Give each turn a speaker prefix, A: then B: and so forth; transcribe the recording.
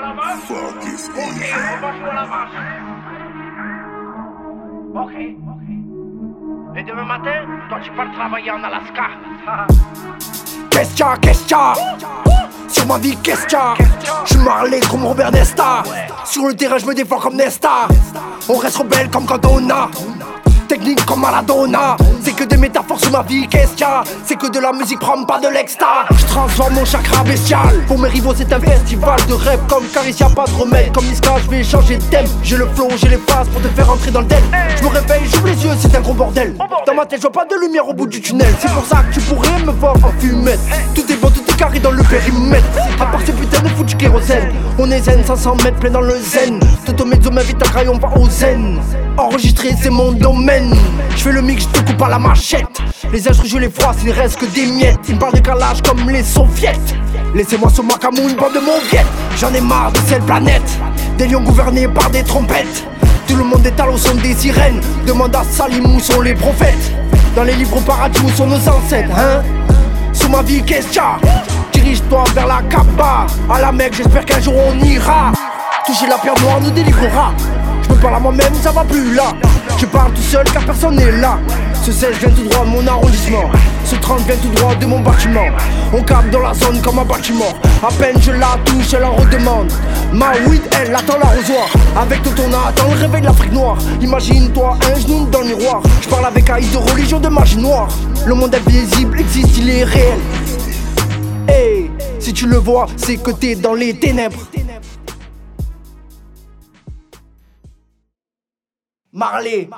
A: la vache
B: Fuck is
A: Ok, on va jouer à la vache. Ok, ok. Et demain matin, toi tu pars travailler en Alaska.
C: Qu'est-ce qu'il y a, qu'est-ce qu'il y a? Sur ma vie, qu'est-ce qu'il y a? Je marlé comme Robert Nesta. Sur le terrain, je me défends comme Nesta. On reste rebelle comme Cantona Technique comme Maradona. C'est que des métaphores sur ma vie, qu'est-ce qu'il y a? C'est que de la musique, prends pas de l'exta. Je transforme mon chakra bestial. Pour mes rivaux, c'est un festival de rêve. Comme Caris, y'a pas de remède. Comme Niska, je vais changer de thème. J'ai le flow, j'ai les phases pour te faire entrer dans le thème Je me réveille, j'ouvre les yeux, c'est un gros bordel. Dans ma tête, je vois pas de lumière au bout du tunnel. C'est pour ça que tu pourrais me voir en fumette. Tout est bon, tout est carré dans le périmètre. À part ce putain de foutu On est zen, 500 mètres plein dans le zen. Toto Mezzo m'invite à crayon, on va au zen. Enregistrer c'est mon domaine. Je fais le mix, je te coupe à la machette. Les instrus je les froisse, il reste que des miettes. Ils me parlent de calage comme les soviets. Laissez-moi ce macamou, une bande de mauviette J'en ai marre de cette planète. Des lions gouvernés par des trompettes. Tout le monde est à l'eau son des sirènes. Demande à Salim où sont les prophètes. Dans les livres au paradis où sont nos ancêtres hein? Sous ma vie qu'est-ce vers la Kaaba À la mec j'espère qu'un jour on ira. Toucher la pierre noire nous délivrera. Je me parle à moi-même ça va plus là. Je parle tout seul car personne n'est là. Ce 16 vient tout droit de mon arrondissement. Ce 30 vient tout droit de mon bâtiment. On capte dans la zone comme un bâtiment. À peine je la touche elle en redemande. Ma weed elle attend l'arrosoir. Avec tout ton attend le réveil de l'Afrique noire. Imagine-toi un genou dans le miroir. Je parle avec Aïs de religion de magie noire. Le monde invisible existe il est réel si tu le vois, c'est que t'es dans les ténèbres. Marley.